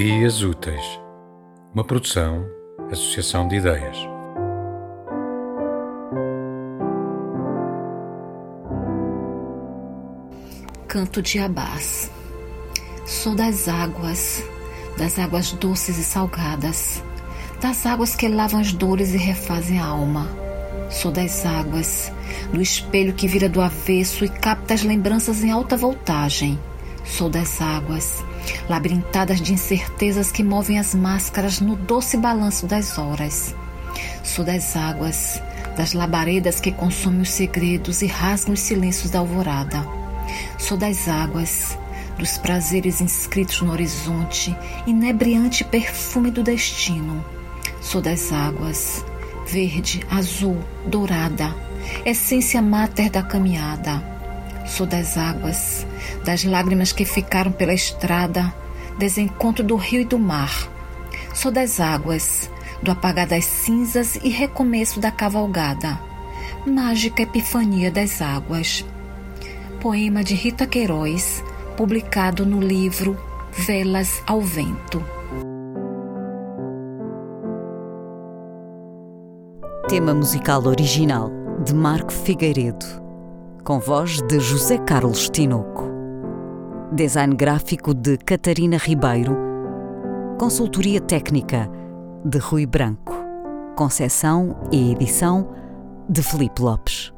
Ideias Úteis, uma produção, associação de ideias. Canto de Abás. Sou das águas, das águas doces e salgadas, das águas que lavam as dores e refazem a alma. Sou das águas, do espelho que vira do avesso e capta as lembranças em alta voltagem. Sou das águas, labirintadas de incertezas que movem as máscaras no doce balanço das horas. Sou das águas, das labaredas que consomem os segredos e rasgam os silêncios da alvorada. Sou das águas, dos prazeres inscritos no horizonte, inebriante perfume do destino. Sou das águas, verde, azul, dourada, essência máter da caminhada. Sou das águas, das lágrimas que ficaram pela estrada, desencontro do rio e do mar. Sou das águas, do apagar das cinzas e recomeço da cavalgada. Mágica epifania das águas. Poema de Rita Queiroz, publicado no livro Velas ao Vento. Tema musical original de Marco Figueiredo, com voz de José Carlos Tinoco. Design gráfico de Catarina Ribeiro. Consultoria técnica de Rui Branco. Concessão e edição de Felipe Lopes.